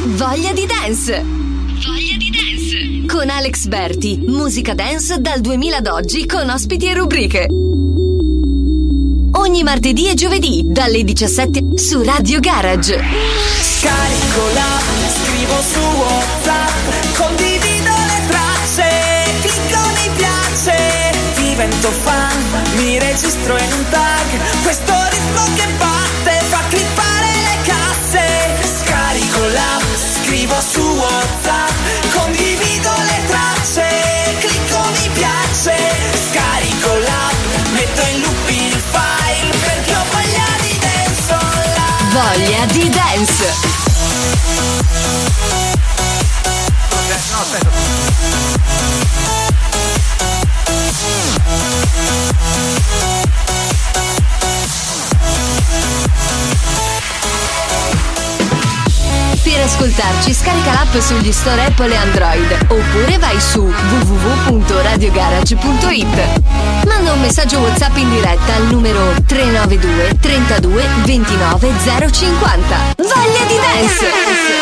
Voglia di dance. Voglia di dance. Con Alex Berti, musica dance dal 2000 ad oggi con ospiti e rubriche. Ogni martedì e giovedì dalle 17 su Radio Garage. Scarico l'app, scrivo su WhatsApp, condivido le tracce, clicco mi piace, divento fan, mi registro in un tag, questo ritmo che batte Di dance. No, aspetta. Ascoltarci scarica l'app sugli store Apple e Android oppure vai su www.radiogarage.it. Manda un messaggio WhatsApp in diretta al numero 392 32 29 050. Voglia di dance!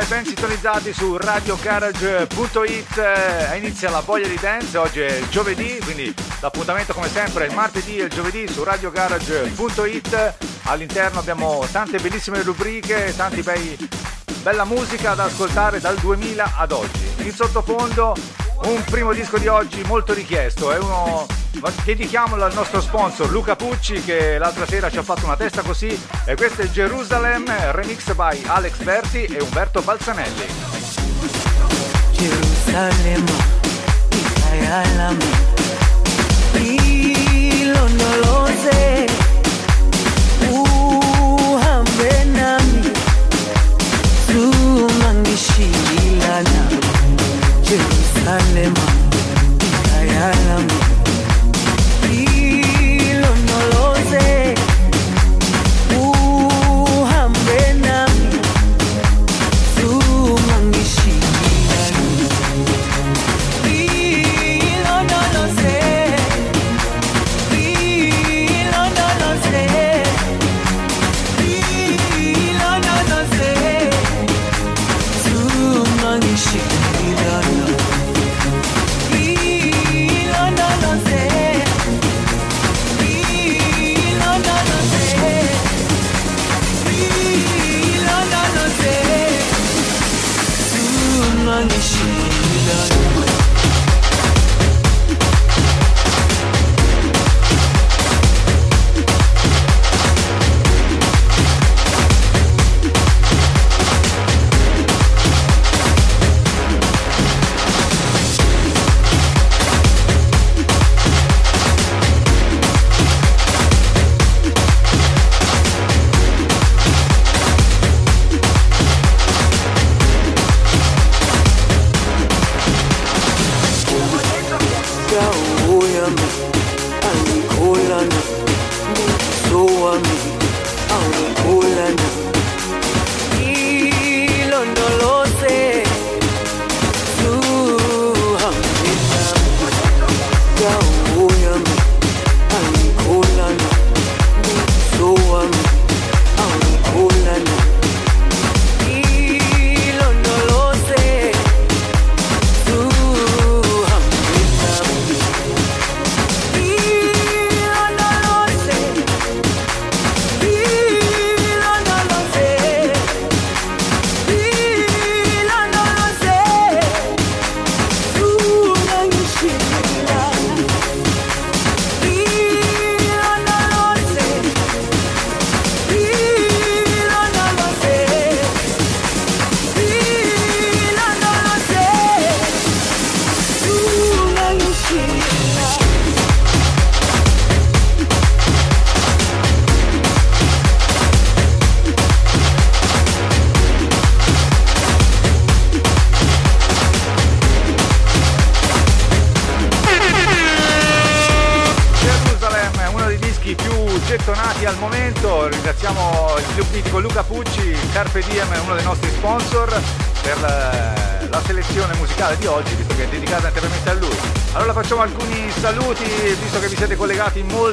E ben sintonizzati su radiogarage.it Eh, Inizia la voglia di dance, oggi è giovedì, quindi l'appuntamento come sempre è il martedì e il giovedì su radiogarage.it All'interno abbiamo tante bellissime rubriche, tanti bei bella musica da ascoltare dal 2000 ad oggi. In sottofondo un primo disco di oggi molto richiesto, è uno dedichiamolo al nostro sponsor Luca Pucci che l'altra sera ci ha fatto una testa così e questo è Jerusalem remix by Alex Berti e Umberto Balzanelli. Jerusalema ikayalami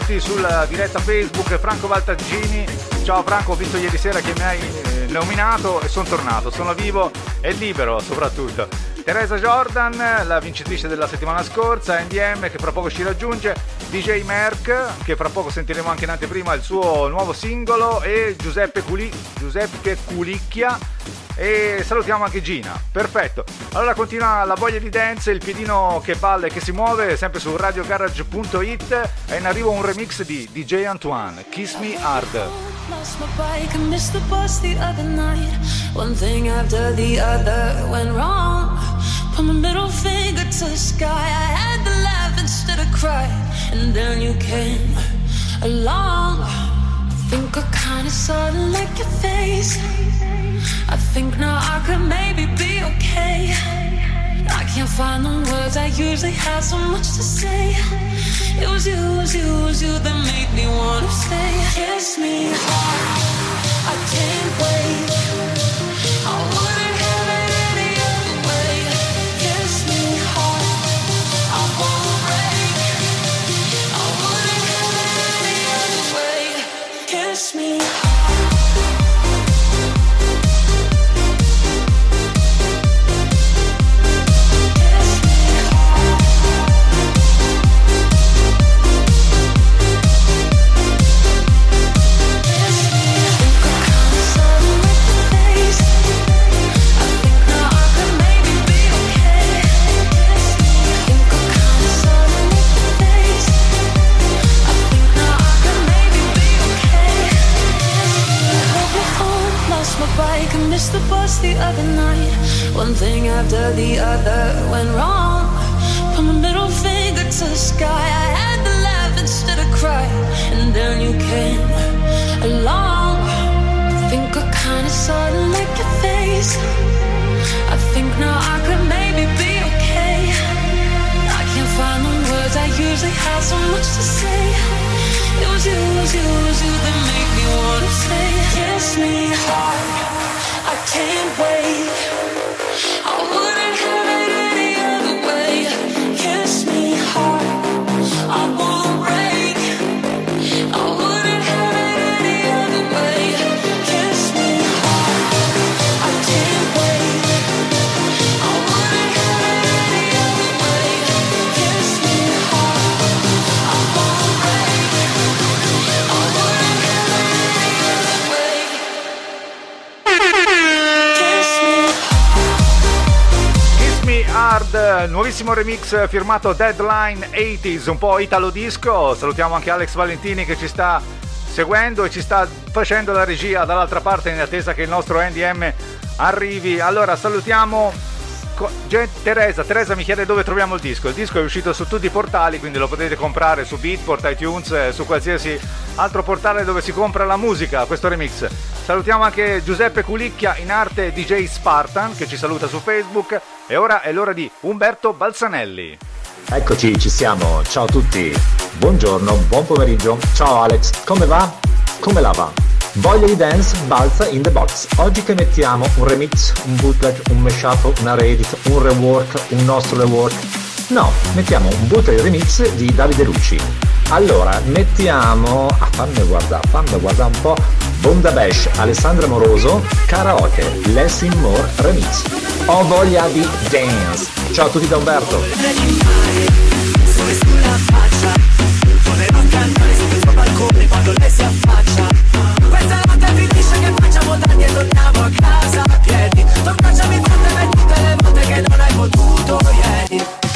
molti sulla diretta Facebook, Franco Valtaggini Ciao Franco, ho visto ieri sera che mi hai eh, nominato e sono tornato. Sono vivo e libero soprattutto. Teresa Jordan, la vincitrice della settimana scorsa, NDM che fra poco ci raggiunge, DJ Merck che fra poco sentiremo anche in anteprima il suo nuovo singolo e Giuseppe, Culi- Giuseppe Culicchia e salutiamo anche Gina. Perfetto. Allora continua la voglia di dance, il piedino che balla e che si muove sempre su radiogarage.it e in arrivo un remix di DJ Antoine, Kiss Me Hard. Lost my bike and missed the bus the other night. One thing after the other went wrong. Put my middle finger to the sky. I had to laugh instead of cry. And then you came along. I think I kinda sorta like your face. I think now I could maybe be okay. I can't find the words, I usually have so much to say. It was you, it was you, it was you that made me wanna stay. Kiss me hard, I can't wait. The other night. One thing after the other went wrong. Put my middle finger to the sky. I had to laugh instead of cry. And then you came along. I think I kinda sorta like your face. I think now I could maybe be okay. I can't find the words, I usually have so much to say. It was you, it was you, it was you that made me wanna stay. Kiss me hard can't wait. Hard, nuovissimo remix firmato Deadline 80s, un po' italo disco. Salutiamo anche Alex Valentini che ci sta seguendo e ci sta facendo la regia dall'altra parte in attesa che il nostro NDM arrivi. Allora salutiamo Teresa, Teresa mi chiede dove troviamo il disco. Il disco è uscito su tutti i portali, quindi lo potete comprare su Beatport, iTunes, eh, su qualsiasi altro portale dove si compra la musica, questo remix. Salutiamo anche Giuseppe Culicchia in arte DJ Spartan che ci saluta su Facebook e ora è l'ora di Umberto Balzanelli. Eccoci, ci siamo. Ciao a tutti. Buongiorno, buon pomeriggio. Ciao Alex, come va? Come la va? Voglia di dance balza in the box. Oggi che mettiamo un remix, un bootleg, un mashup, una reedit, un rework, un nostro rework. No, mettiamo un bootleg remix di Davide Lucci. Allora, mettiamo. Ah, fammi guardare, fammi guardare un po'. Bonda Bash, Alessandra Moroso, karaoke, Lesson More remix. Ho voglia di dance. Ciao a tutti da Umberto. A casa a piedi per tutte le volte che non hai potuto ieri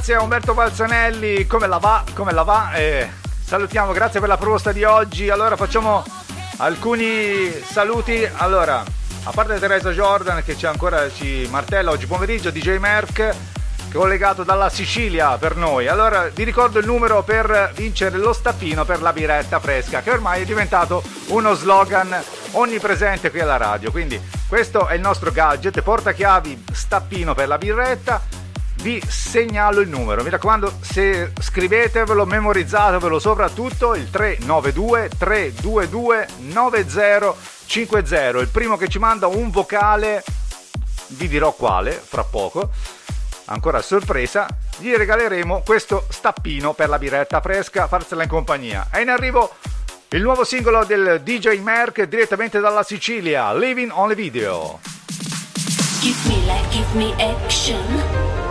grazie a Umberto Balzanelli. Come la va? Come la va? Eh, salutiamo, grazie per la proposta di oggi. Allora facciamo alcuni saluti. Allora, a parte Teresa Jordan che ci ancora ci martella oggi pomeriggio, DJ Merck collegato dalla Sicilia per noi. Allora vi ricordo il numero per vincere lo stappino per la biretta fresca, che ormai è diventato uno slogan onnipresente qui alla radio. Quindi questo è il nostro gadget, portachiavi stappino per la birretta. Vi segnalo il numero, mi raccomando, se scrivetevelo, memorizzatevelo soprattutto il 392 322 9050. Il primo che ci manda un vocale, vi dirò quale fra poco ancora a sorpresa, gli regaleremo questo stappino per la biretta fresca, farsela in compagnia. È in arrivo il nuovo singolo del DJ Merck direttamente dalla Sicilia, Living on the Video. Give me life, give me action.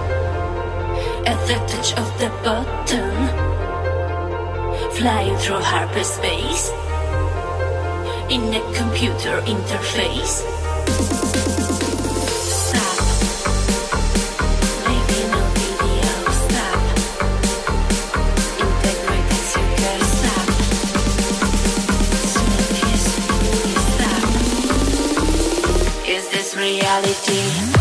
At the touch of the button, flying through hyperspace in a computer interface. Stop. Maybe no video. Stop. Integrated Stop. Is this reality?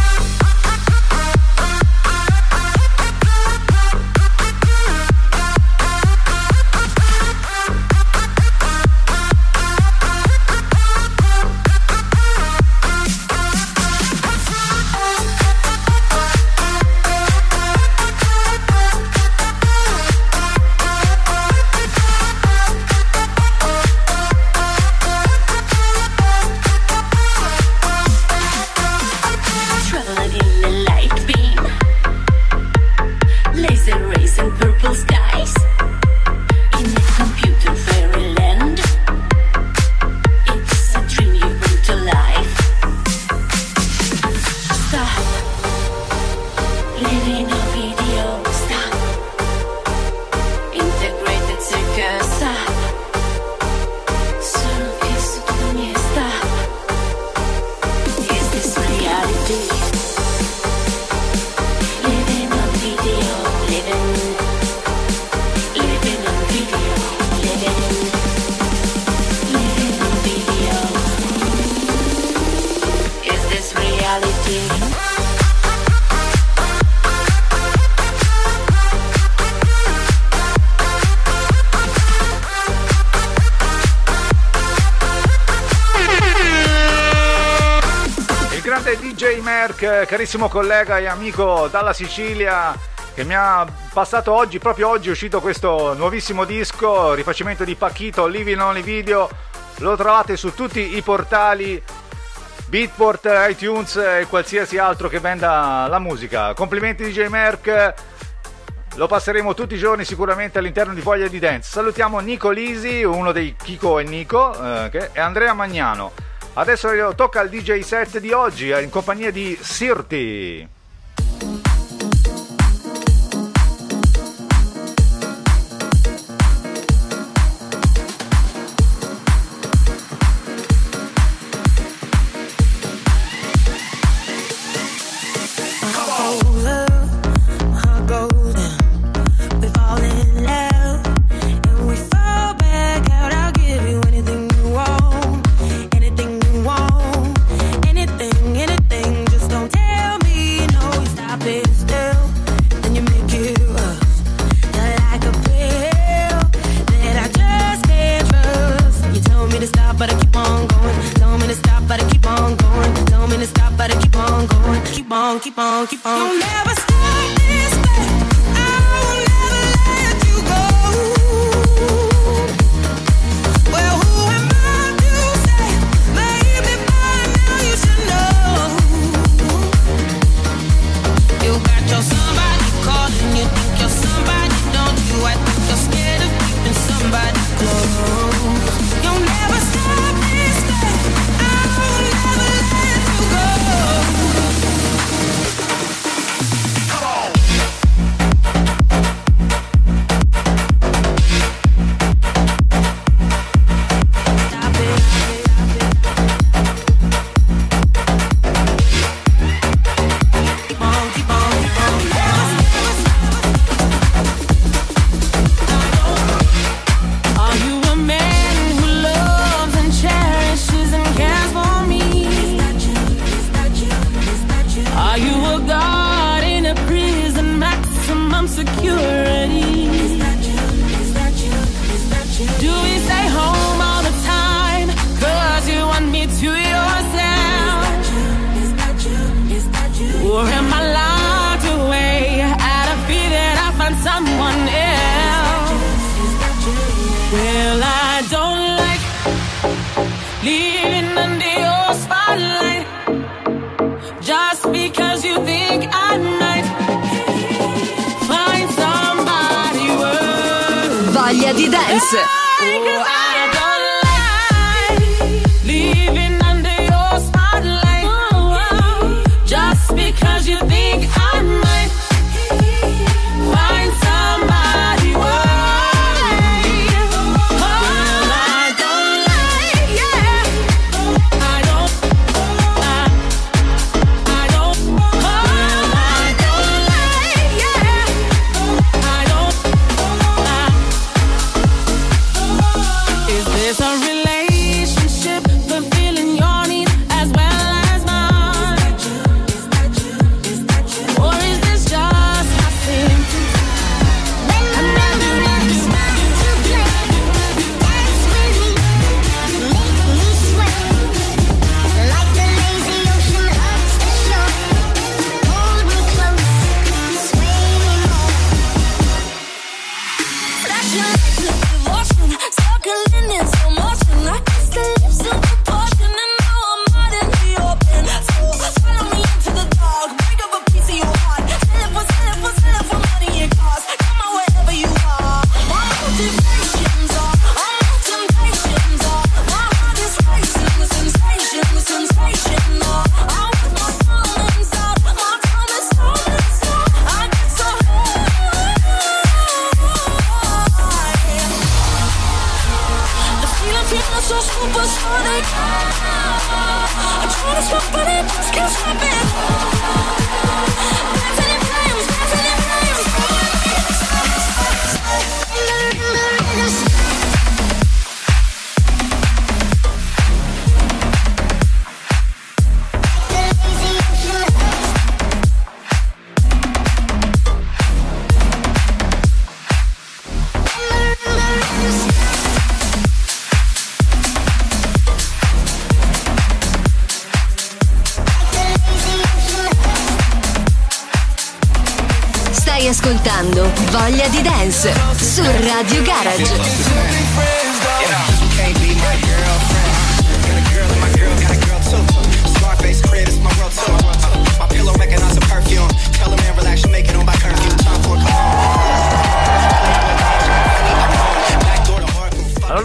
Carissimo collega e amico dalla Sicilia che mi ha passato oggi, proprio oggi è uscito questo nuovissimo disco, rifacimento di Pachito, Living Only Video, lo trovate su tutti i portali Beatport, iTunes e qualsiasi altro che venda la musica. Complimenti DJ Merck, lo passeremo tutti i giorni sicuramente all'interno di Voglia di Dance. Salutiamo Nico Lisi, uno dei Kiko e Nico, eh, e Andrea Magnano. Adesso tocca al DJ set di oggi in compagnia di Sirti.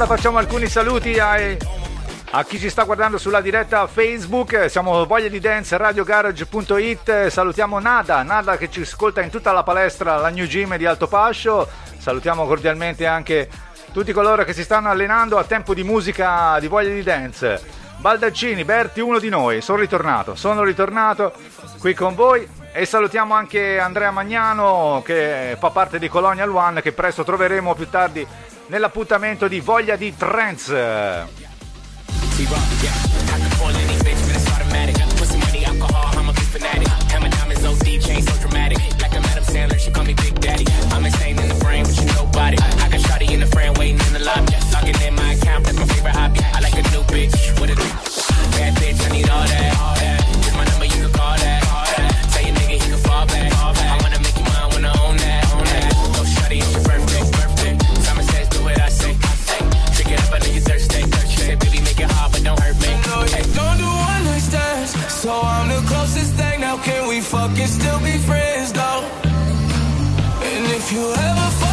Allora facciamo alcuni saluti ai- a chi ci sta guardando sulla diretta Facebook, siamo Voglia di Dance, radiogarage.it, salutiamo Nada, Nada che ci ascolta in tutta la palestra, la New Gym di Alto Pascio, salutiamo cordialmente anche tutti coloro che si stanno allenando a tempo di musica di Voglia di Dance. Baldaccini, Berti, uno di noi, sono ritornato, sono ritornato qui con voi e salutiamo anche Andrea Magnano che fa parte di Colonial One che presto troveremo più tardi nell'appuntamento di Voglia di Trance. Don't We fucking still be friends though? And if you ever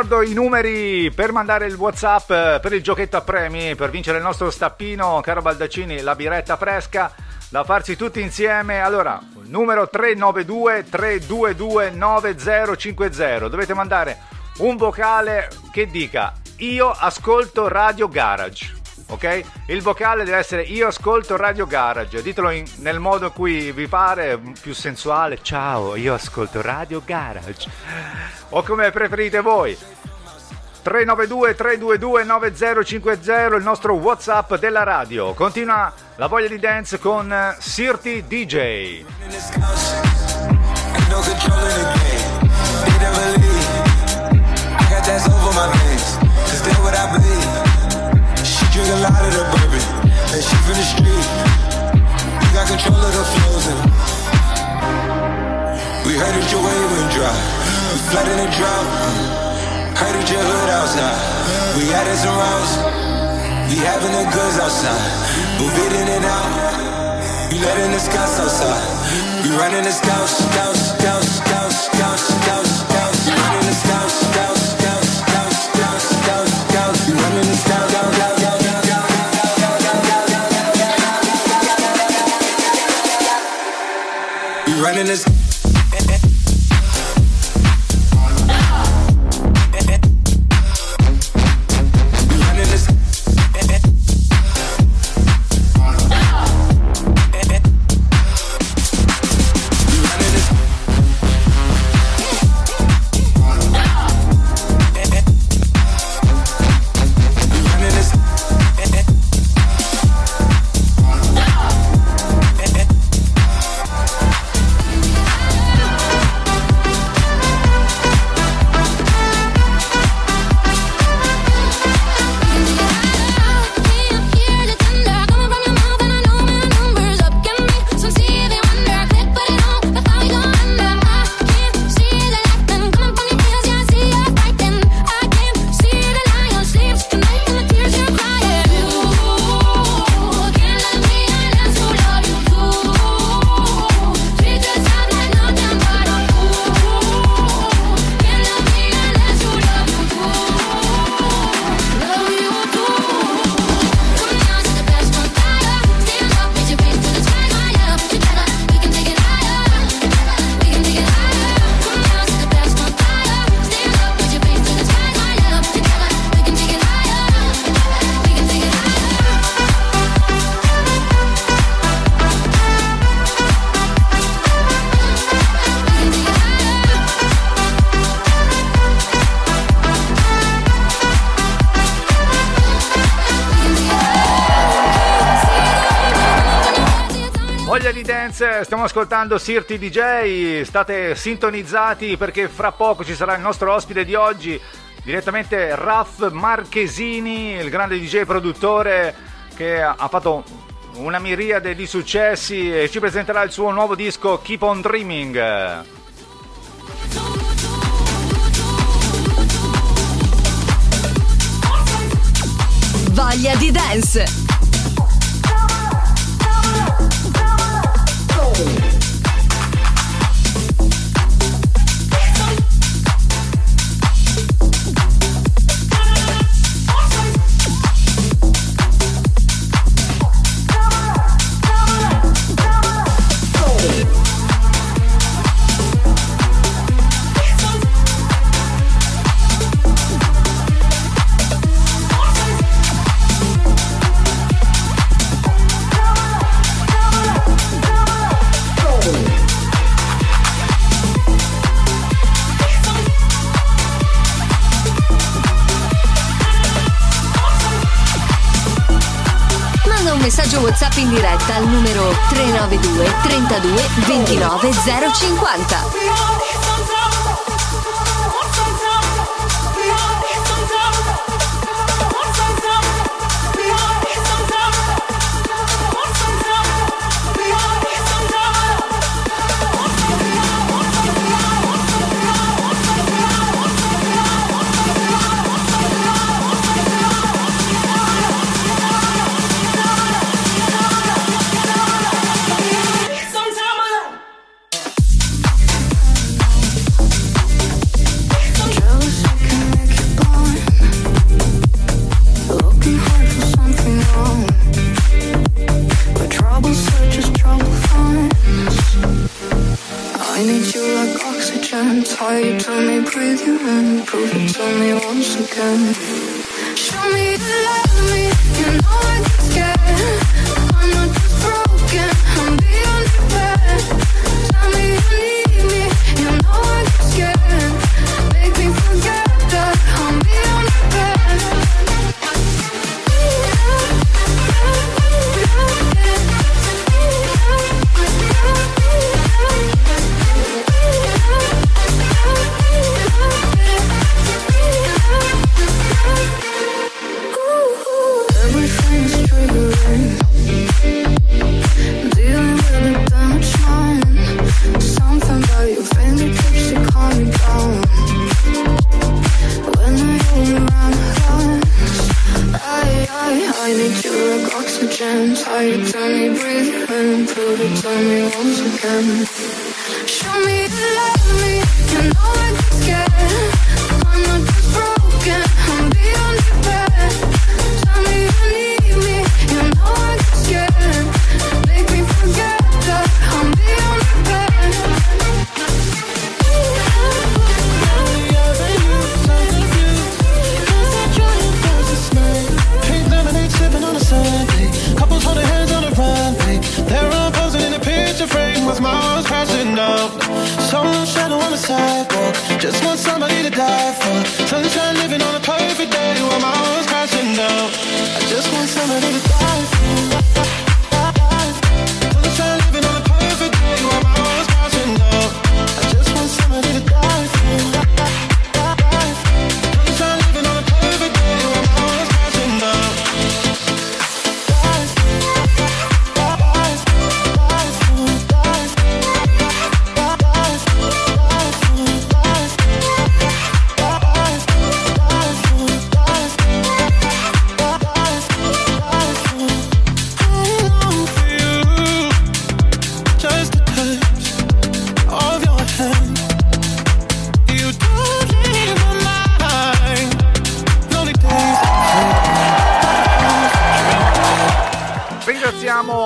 ricordo i numeri per mandare il WhatsApp eh, per il giochetto a premi, per vincere il nostro stappino, caro Baldaccini, la biretta fresca. da farsi tutti insieme. Allora, numero 392 322 9050. Dovete mandare un vocale che dica io ascolto Radio Garage. Ok? Il vocale deve essere io ascolto Radio Garage. Ditelo in- nel modo in cui vi pare, più sensuale. Ciao, io ascolto Radio Garage. O come preferite voi. 392 322 9050 il nostro WhatsApp della radio. Continua la voglia di dance con eh, Sirti DJ. Drink a lot of the bourbon. And she from the street. We got control of the flows and we heard that your wave went dry. We flood in the drought. Heard that your hood outside. We added some rounds. We having the goods outside. Move it in and out. We letting the scouts outside. We running the scouts, scouts, scouts, scouts, scouts, scouts, scouts. Running the scouts, running this. Stiamo ascoltando Sirti DJ, state sintonizzati perché fra poco ci sarà il nostro ospite di oggi, direttamente Raff Marchesini, il grande DJ produttore che ha fatto una miriade di successi e ci presenterà il suo nuovo disco Keep on Dreaming. Voglia di dance. Manda WhatsApp in diretta al numero 392 32 29 050.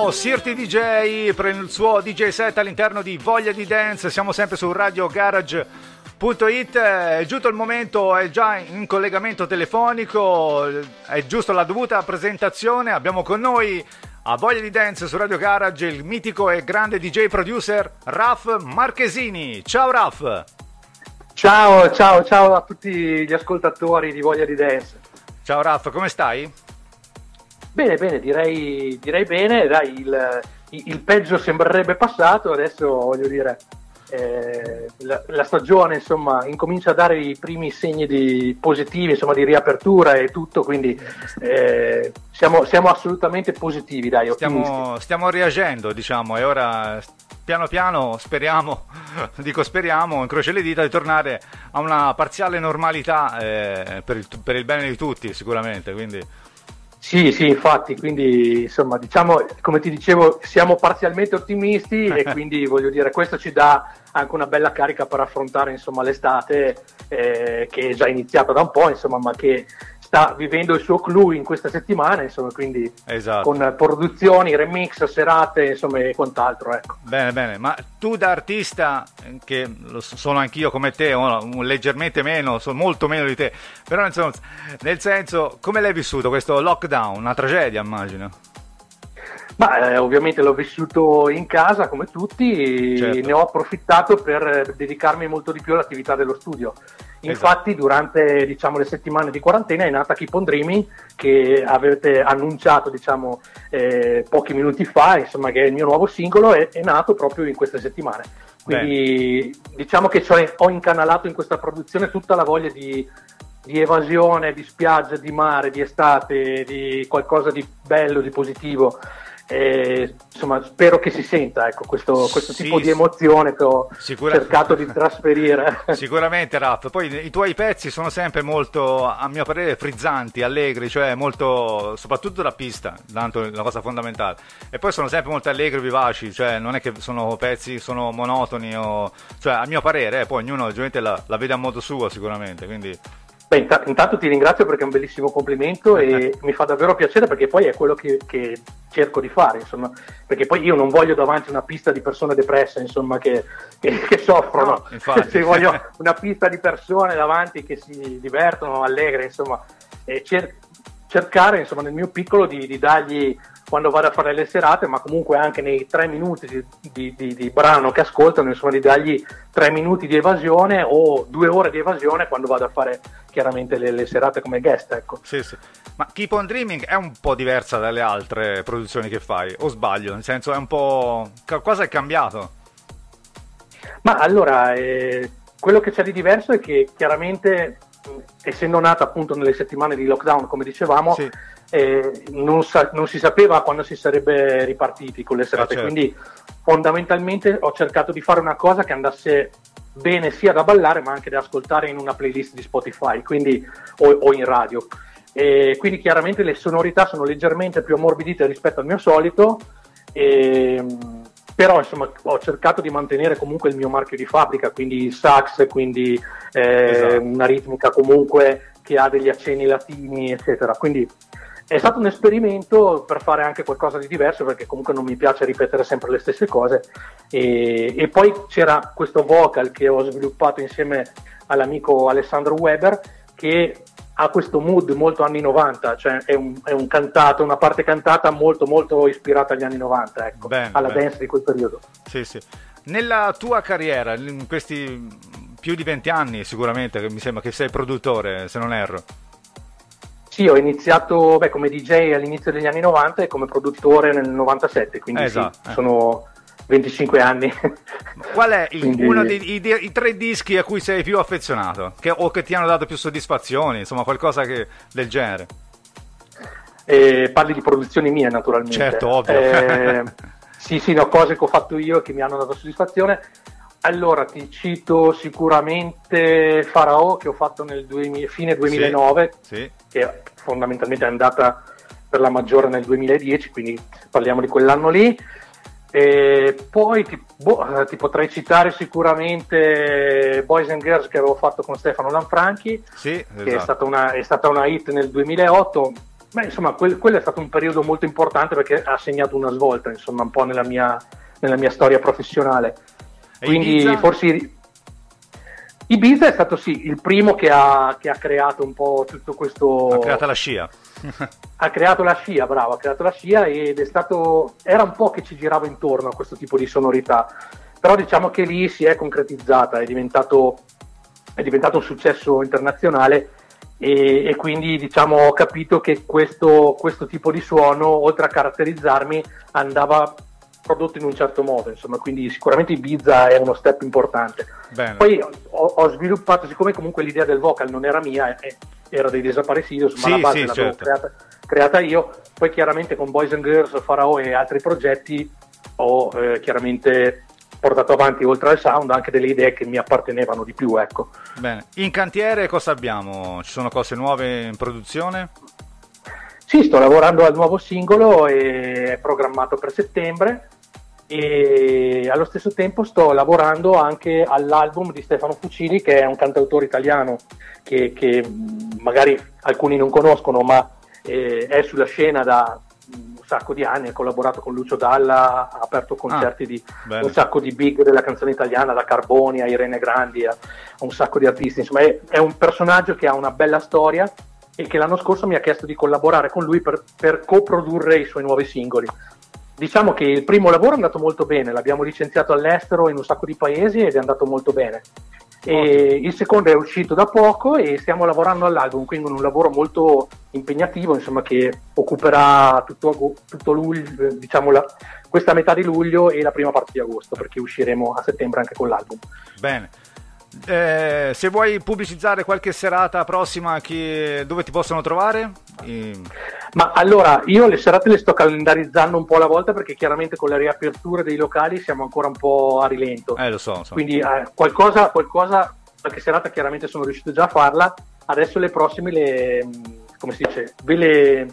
Ringraziamo Sirti DJ per il suo DJ set all'interno di Voglia di Dance. Siamo sempre su Radio Garage.it. È giunto il momento, è già in collegamento telefonico, è giusto la dovuta presentazione. Abbiamo con noi a Voglia di Dance su Radio Garage il mitico e grande DJ producer Raf Marchesini. Ciao Raf! Ciao, ciao, ciao a tutti gli ascoltatori di Voglia di Dance. Ciao Raf, come stai? Bene, bene, direi, direi bene, dai, il, il peggio sembrerebbe passato, adesso voglio dire, eh, la, la stagione insomma incomincia a dare i primi segni di positivi, insomma di riapertura e tutto, quindi eh, siamo, siamo assolutamente positivi, dai. Stiamo, stiamo reagendo, diciamo, e ora piano piano speriamo, dico speriamo, incrocio le dita di tornare a una parziale normalità eh, per, il, per il bene di tutti, sicuramente. Quindi. Sì, sì, infatti, quindi insomma, diciamo, come ti dicevo, siamo parzialmente ottimisti e quindi voglio dire, questo ci dà anche una bella carica per affrontare insomma l'estate eh, che è già iniziata da un po', insomma, ma che sta vivendo il suo clou in questa settimana, insomma, quindi Esatto. con produzioni, remix, serate, insomma, e quant'altro, ecco. Bene, bene, ma tu da artista, che lo so- sono anch'io come te, no, leggermente meno, sono molto meno di te, però insomma, nel senso, come l'hai vissuto questo lockdown? Una tragedia, immagino. Ma eh, ovviamente l'ho vissuto in casa come tutti, Certo. ne ho approfittato per eh, dedicarmi molto di più all'attività dello studio. Esatto. Infatti, durante diciamo, le settimane di quarantena è nata Keep on Dreaming, che avete annunciato diciamo, eh, pochi minuti fa, insomma, che è il mio nuovo singolo, è, è nato proprio in queste settimane. Quindi diciamo che cioè, ho incanalato in questa produzione tutta la voglia di, di evasione, di spiaggia, di mare, di estate, di qualcosa di bello, di positivo. E, insomma, spero che si senta ecco, questo, questo Sì, tipo di emozione che ho cercato di trasferire. Sicuramente Raff, poi i tuoi pezzi sono sempre molto, a mio parere, frizzanti, allegri, cioè molto, soprattutto da pista, tanto è la cosa fondamentale. E poi sono sempre molto allegri, vivaci, cioè non è che sono pezzi, sono monotoni, o, cioè a mio parere, eh, poi ognuno ovviamente la, la vede a modo suo sicuramente, quindi Beh, inta- intanto ti ringrazio perché è un bellissimo complimento e mi fa davvero piacere perché poi è quello che, che cerco di fare, insomma, perché poi io non voglio davanti una pista di persone depresse, insomma, che, che, che soffrono, No. Se voglio una pista di persone davanti che si divertono, allegre, insomma, e cer- cercare, insomma, nel mio piccolo di, di dargli quando vado a fare le serate, ma comunque anche nei tre minuti di, di- di- brano che ascoltano, insomma, di dargli tre minuti di evasione o due ore di evasione quando vado a fare chiaramente le, le serate come guest, ecco. Sì, sì. Ma Keep on Dreaming è un po' diversa dalle altre produzioni che fai, o sbaglio? Nel senso è un po'... qualcosa è cambiato. Ma allora, eh, quello che c'è di diverso è che chiaramente, essendo nata appunto nelle settimane di lockdown, come dicevamo, Sì. eh, non, sa- non si sapeva quando si sarebbe ripartiti con le serate, Eh, certo. quindi fondamentalmente ho cercato di fare una cosa che andasse bene sia da ballare ma anche da ascoltare in una playlist di Spotify quindi, o, o in radio. E quindi chiaramente le sonorità sono leggermente più ammorbidite rispetto al mio solito, ehm, però insomma ho cercato di mantenere comunque il mio marchio di fabbrica, quindi sax, quindi eh, Esatto. una ritmica comunque che ha degli accenni latini, eccetera. Quindi è stato un esperimento per fare anche qualcosa di diverso perché comunque non mi piace ripetere sempre le stesse cose e, e poi c'era questo vocal che ho sviluppato insieme all'amico Alessandro Weber che ha questo mood molto anni 90, cioè è un, è un cantato, una parte cantata molto molto ispirata agli anni 90, ecco, Bene, alla bene. dance di quel periodo. Sì, sì. Nella tua carriera, in questi più di 20 anni sicuramente, che mi sembra che sei produttore, se non erro. Sì, ho iniziato beh, come DJ all'inizio degli anni 90 e come produttore nel 97, quindi sì, Esatto, eh. sono 25 anni. Qual è il- Quindi- uno dei i, i tre dischi a cui sei più affezionato? Che- o che ti hanno dato più soddisfazioni? Insomma, qualcosa che- del genere. Eh, parli di produzioni mie, naturalmente. Certo, ovvio. Eh, sì, sì, no, cose che ho fatto io e che mi hanno dato soddisfazione. Allora, ti cito sicuramente Farao, che ho fatto nel 2000 fine 2009, Sì. che fondamentalmente è andata per la maggiore nel 2010, quindi parliamo di quell'anno lì. E poi ti, boh, eh, ti potrei citare sicuramente Boys and Girls che avevo fatto con Stefano Lanfranchi, Sì, che è esatto. stata, una, è stata una hit nel 2008. Beh, insomma, quel- quello è stato un periodo molto importante perché ha segnato una svolta, insomma, un po' nella mia, nella mia storia professionale. Quindi forse Ibiza è stato sì il primo che ha, che ha creato un po' tutto questo. Ha creato la scia. ha creato la scia, bravo, ha creato la scia ed è stato. Era un po' che ci girava intorno a questo tipo di sonorità. Però diciamo che lì si è concretizzata, è diventato, è diventato un successo internazionale e, e quindi diciamo ho capito che questo, questo tipo di suono, oltre a caratterizzarmi, andava prodotto in un certo modo, insomma, quindi sicuramente Ibiza è uno step importante. Bene. Poi ho, ho sviluppato, siccome comunque l'idea del vocal non era mia, eh, era dei Desaparecidos, ma Sì, la base sì, l'avevo certo. creata, creata io, poi chiaramente con Boys and Girls, Farao e altri progetti ho eh, chiaramente portato avanti oltre al sound anche delle idee che mi appartenevano di più, ecco. Bene. In cantiere cosa abbiamo? Ci sono cose nuove in produzione? Sì, sto lavorando al nuovo singolo e è programmato per settembre e allo stesso tempo sto lavorando anche all'album di Stefano Fucili che è un cantautore italiano che, che, magari alcuni non conoscono ma eh, è sulla scena da un sacco di anni, ha collaborato con Lucio Dalla, ha aperto concerti di bene. un sacco di big della canzone italiana, da Carboni a Irene Grandi a, a un sacco di artisti, insomma è, è un personaggio che ha una bella storia e che l'anno scorso mi ha chiesto di collaborare con lui per, per coprodurre i suoi nuovi singoli. Diciamo che il primo lavoro è andato molto bene, l'abbiamo licenziato all'estero in un sacco di paesi ed è andato molto bene. E il secondo è uscito da poco e stiamo lavorando all'album, quindi un lavoro molto impegnativo, insomma, che occuperà tutto, tutto luglio, diciamo la- questa metà di luglio e la prima parte di agosto, perché usciremo a settembre anche con l'album. Bene. Eh, se vuoi pubblicizzare qualche serata prossima, chi- dove ti possono trovare? Ma allora, io le serate le sto calendarizzando un po' alla volta perché chiaramente con le riaperture dei locali siamo ancora un po' a rilento. Eh, lo so. so. Quindi eh, qualcosa, qualcosa, qualche serata chiaramente sono riuscito già a farla, adesso le prossime le, mh, come si dice, ve le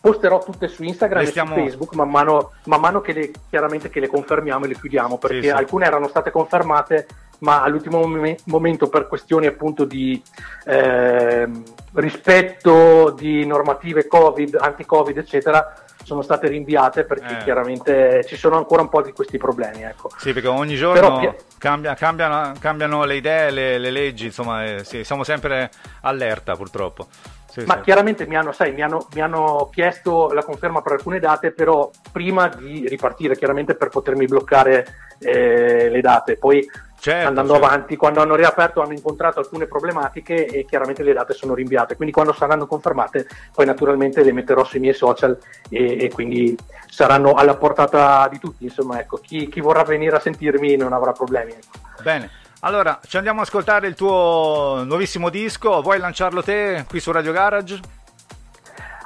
posterò tutte su Instagram Le e stiamo- su Facebook man mano, man mano che le, chiaramente che le confermiamo e le chiudiamo, perché Sì, sì. alcune erano state confermate ma all'ultimo momen- momento per questioni appunto di ehm, rispetto di normative Covid, anti-Covid, eccetera, sono state rinviate perché Eh. chiaramente ci sono ancora un po' di questi problemi. Ecco. Sì, perché ogni Però giorno pi- cambia- cambiano, cambiano le idee, le, le leggi, insomma, eh, sì, siamo sempre allerta purtroppo. Sì, Ma sì. chiaramente mi hanno, sai, mi, hanno, mi hanno chiesto la conferma per alcune date, però prima di ripartire, chiaramente per potermi bloccare eh, le date. Poi Certo, andando certo. avanti, quando hanno riaperto hanno incontrato alcune problematiche e chiaramente le date sono rinviate. Quindi quando saranno confermate, poi naturalmente le metterò sui miei social e, e quindi saranno alla portata di tutti. Insomma, ecco, chi, chi vorrà venire a sentirmi non avrà problemi. ecco. Bene, allora ci andiamo ad ascoltare il tuo nuovissimo disco, vuoi lanciarlo te qui su Radio Garage?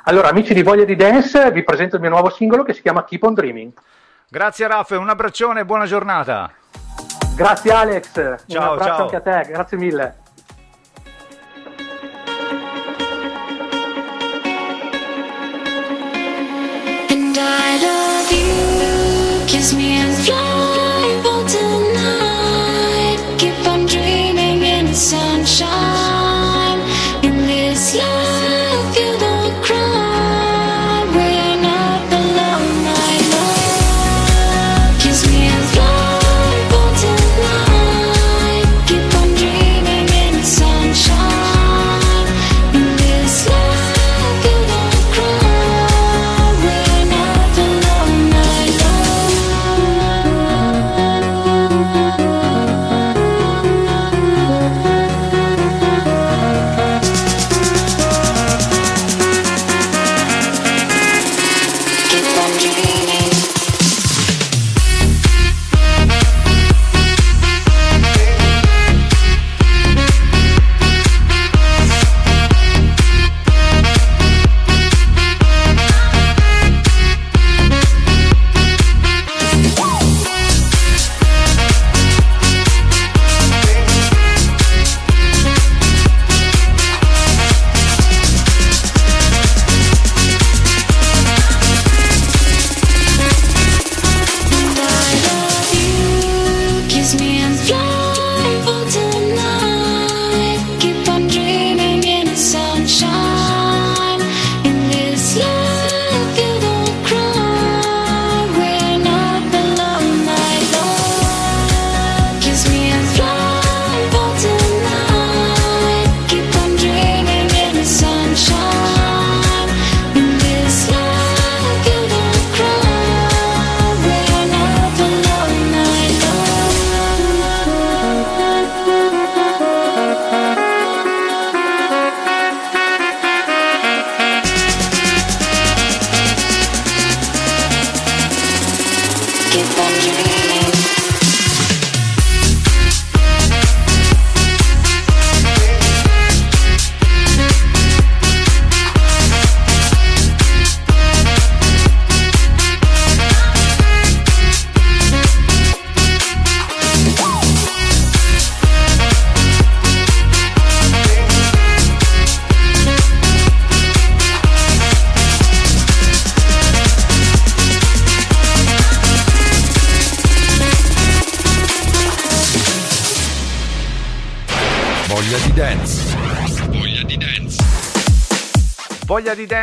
Allora, amici di Voglia di Dance, vi presento il mio nuovo singolo che si chiama Keep on Dreaming. Grazie Raff, un abbraccione e buona giornata. Grazie Alex, un Ciao, abbraccio ciao. anche a te, grazie mille. And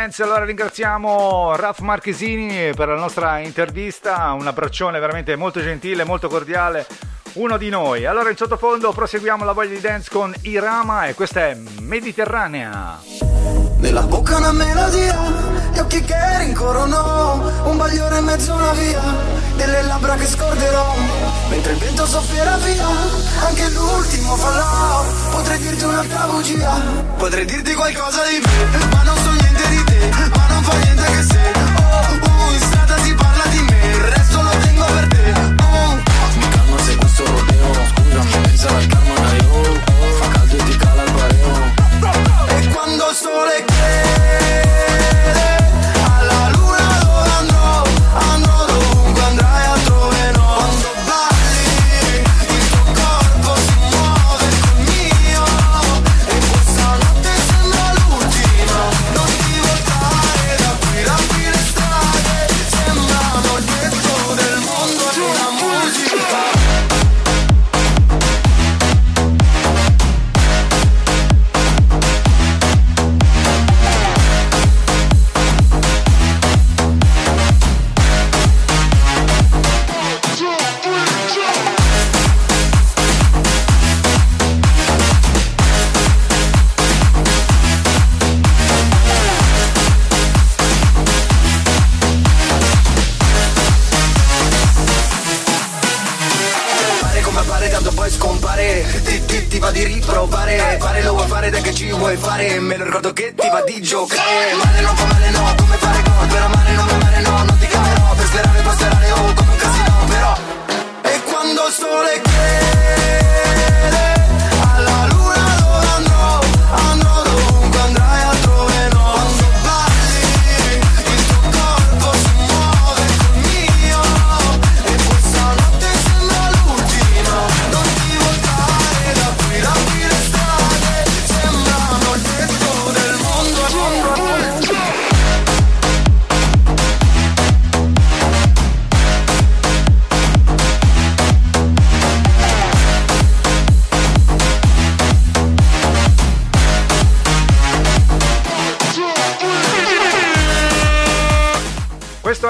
dance, allora ringraziamo Raf Marchesini per la nostra intervista, un abbraccione veramente molto gentile, molto cordiale, uno di noi. Allora in sottofondo proseguiamo la voglia di dance con Irama e questa è Mediterranea. Nella bocca una melodia, gli occhi che rincorrono, un bagliore in mezzo a una via, delle labbra che scorderò, mentre il vento soffierà via, anche l'ultimo falò, potrei dirti un'altra bugia, potrei dirti qualcosa di me, ma non so niente di te, ma non fa niente che se, oh, uh, in strada si parla di me, il resto lo tengo per te, oh. Mi calmo se questo rodeo, scusami, pensavo al karma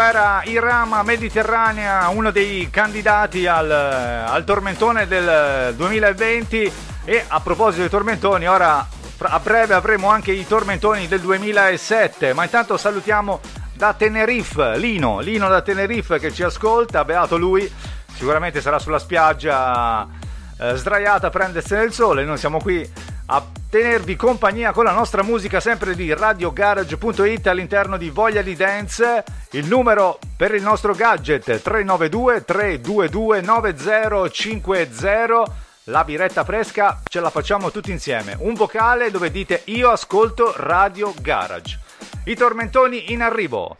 Era Irama Mediterranea, uno dei candidati al, al tormentone del 2020 e a proposito dei tormentoni, ora a breve avremo anche i tormentoni del 2007, ma intanto salutiamo da Tenerife Lino, Lino da Tenerife che ci ascolta, beato lui, sicuramente sarà sulla spiaggia eh, sdraiata a prendersene il sole, noi siamo qui a tenervi compagnia con la nostra musica sempre di radiogarage.it all'interno di Voglia di Dance, il numero per il nostro gadget 392 322 9050, la biretta fresca ce la facciamo tutti insieme, un vocale dove dite io ascolto Radio Garage. I tormentoni in arrivo.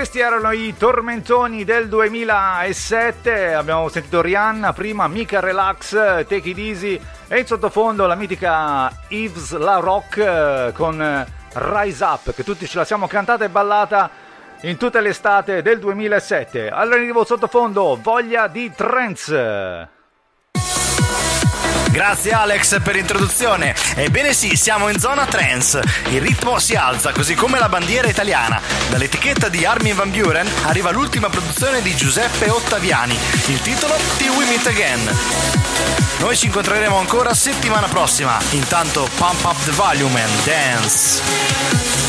Questi erano i tormentoni del 2007. Abbiamo sentito Rihanna prima, Mika Relax, Take It Easy e in sottofondo la mitica Yves La Rock con Rise Up, che tutti ce la siamo cantata e ballata in tutta l'estate del 2007. Allora arrivo sottofondo, voglia di trance. Grazie Alex per l'introduzione. Ebbene sì, siamo in zona trance. Il ritmo si alza, così come la bandiera italiana. Dall'etichetta di Armin Van Buren arriva l'ultima produzione di Giuseppe Ottaviani. Il titolo Till We Meet Again. Noi ci incontreremo ancora settimana prossima. Intanto pump up the volume and dance.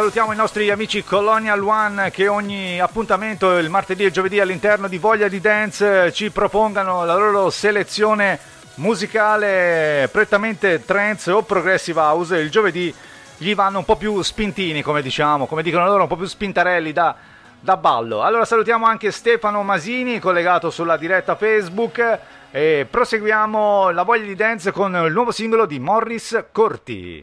Salutiamo i nostri amici Colonial One che ogni appuntamento il martedì e giovedì all'interno di Voglia di Dance eh, ci propongano la loro selezione musicale prettamente trance o progressive house. Il giovedì gli vanno un po' più spintini, come diciamo, come dicono loro, un po' più spintarelli da, da ballo. Allora salutiamo anche Stefano Masini collegato sulla diretta Facebook e proseguiamo la Voglia di Dance con il nuovo singolo di Morris Corti.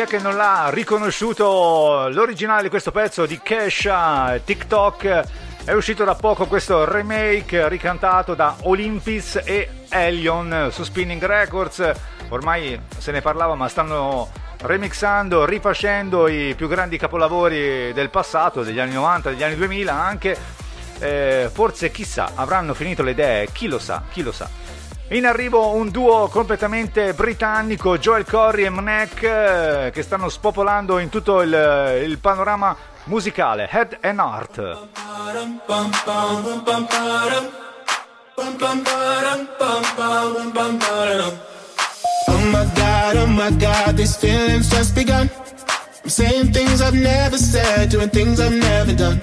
È che non l'ha riconosciuto l'originale di questo pezzo di Kesha, TikTok? È uscito da poco questo remake ricantato da Olympus e Elion su Spinning Records. Ormai se ne parlava, ma stanno remixando, rifacendo i più grandi capolavori del passato, degli anni 90, degli anni 2000 anche. Eh, forse chissà, avranno finito le idee, chi lo sa, chi lo sa. In arrivo un duo completamente britannico, Joel Corey e Mnek, eh, che stanno spopolando in tutto il, il panorama musicale, Head and Heart. Oh my god, oh my god, these feelings just begun. I'm saying things I've never said, doing things I've never done.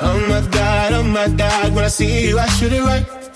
Oh my god, oh my god, when I see you, I shoot it right.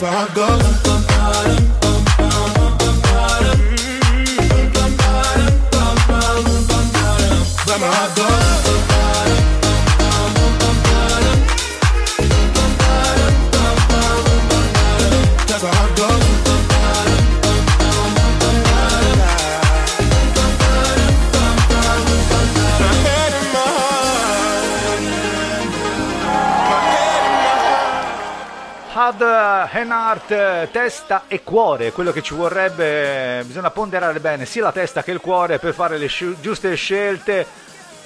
that's where I go. And Heart, testa e cuore, quello che ci vorrebbe, bisogna ponderare bene sia la testa che il cuore per fare le giuste scelte.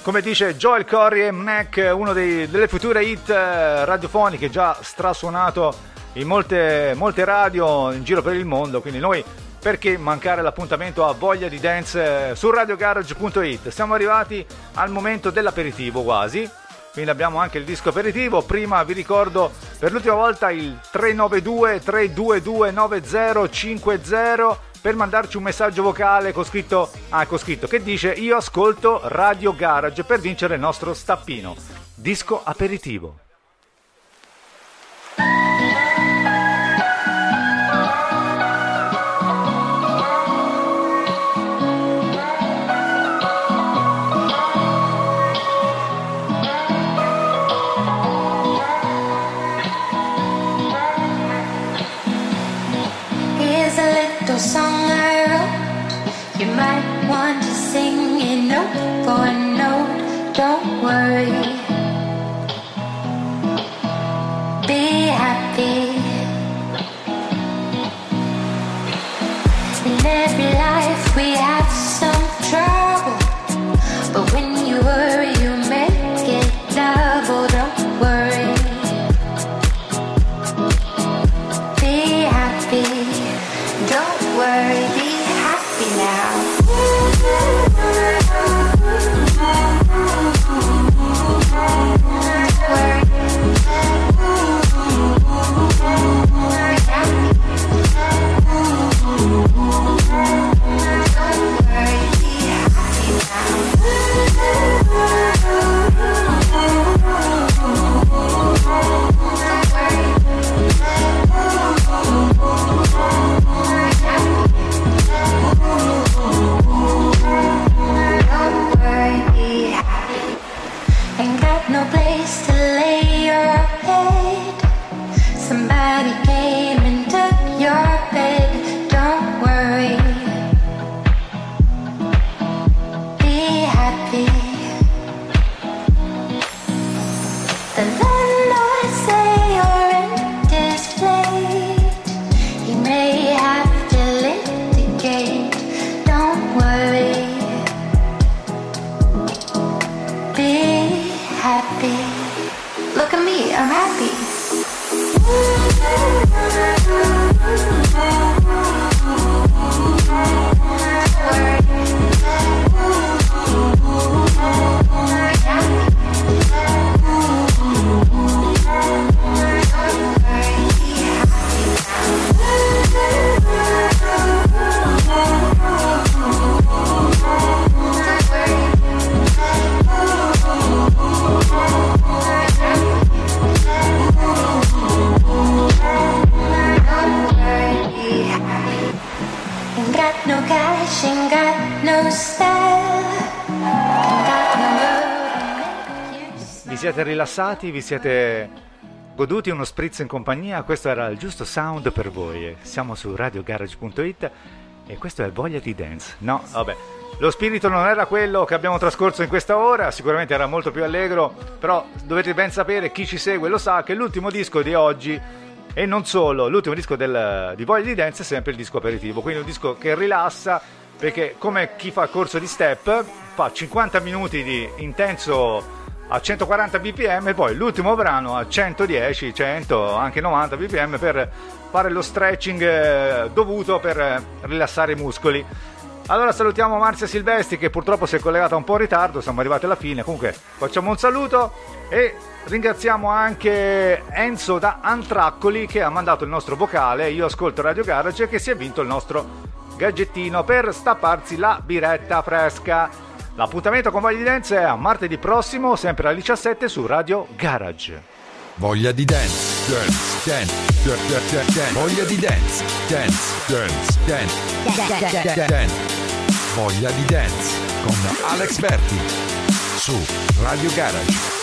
Come dice Joel Corey e Mnek, uno dei- delle future hit eh, radiofoniche già strasuonato in molte, molte radio in giro per il mondo, quindi noi perché mancare l'appuntamento a voglia di dance eh, su radiogarage.it. Siamo arrivati al momento dell'aperitivo quasi. Quindi abbiamo anche il disco aperitivo. Prima vi ricordo per l'ultima volta il 392 322 9050 per mandarci un messaggio vocale con scritto, ah, con scritto che dice io ascolto Radio Garage per vincere il nostro stappino. Disco aperitivo. Rilassati? Vi siete goduti uno spritz in compagnia? Questo era il giusto sound per voi. Siamo su radiogarage.it e questo è Voglia di Dance. No, vabbè. Lo spirito non era quello che abbiamo trascorso in questa ora, sicuramente era molto più allegro, però dovete ben sapere, chi ci segue lo sa, che l'ultimo disco di oggi, e non solo, l'ultimo disco del- di Voglia di Dance è sempre il disco aperitivo, quindi un disco che rilassa, perché come chi fa corso di step, fa 50 minuti di intenso a 140 bpm e poi l'ultimo brano a 110, 100, anche 90 bpm per fare lo stretching eh, dovuto per rilassare i muscoli. Allora salutiamo Marzia Silvestri che purtroppo si è collegata un po' in ritardo, siamo arrivati alla fine, comunque facciamo un saluto e ringraziamo anche Enzo da Antraccoli che ha mandato il nostro vocale, io ascolto Radio Garage che si è vinto il nostro gadgettino per stapparsi la biretta fresca. L'appuntamento con Voglia di Dance è a martedì prossimo, sempre alle 17 su Radio Garage. Voglia di dance, dance, dance, dance, dance. Voglia di dance, dance, dance, dance, dance, dance. Voglia di dance con Alex Berti su Radio Garage.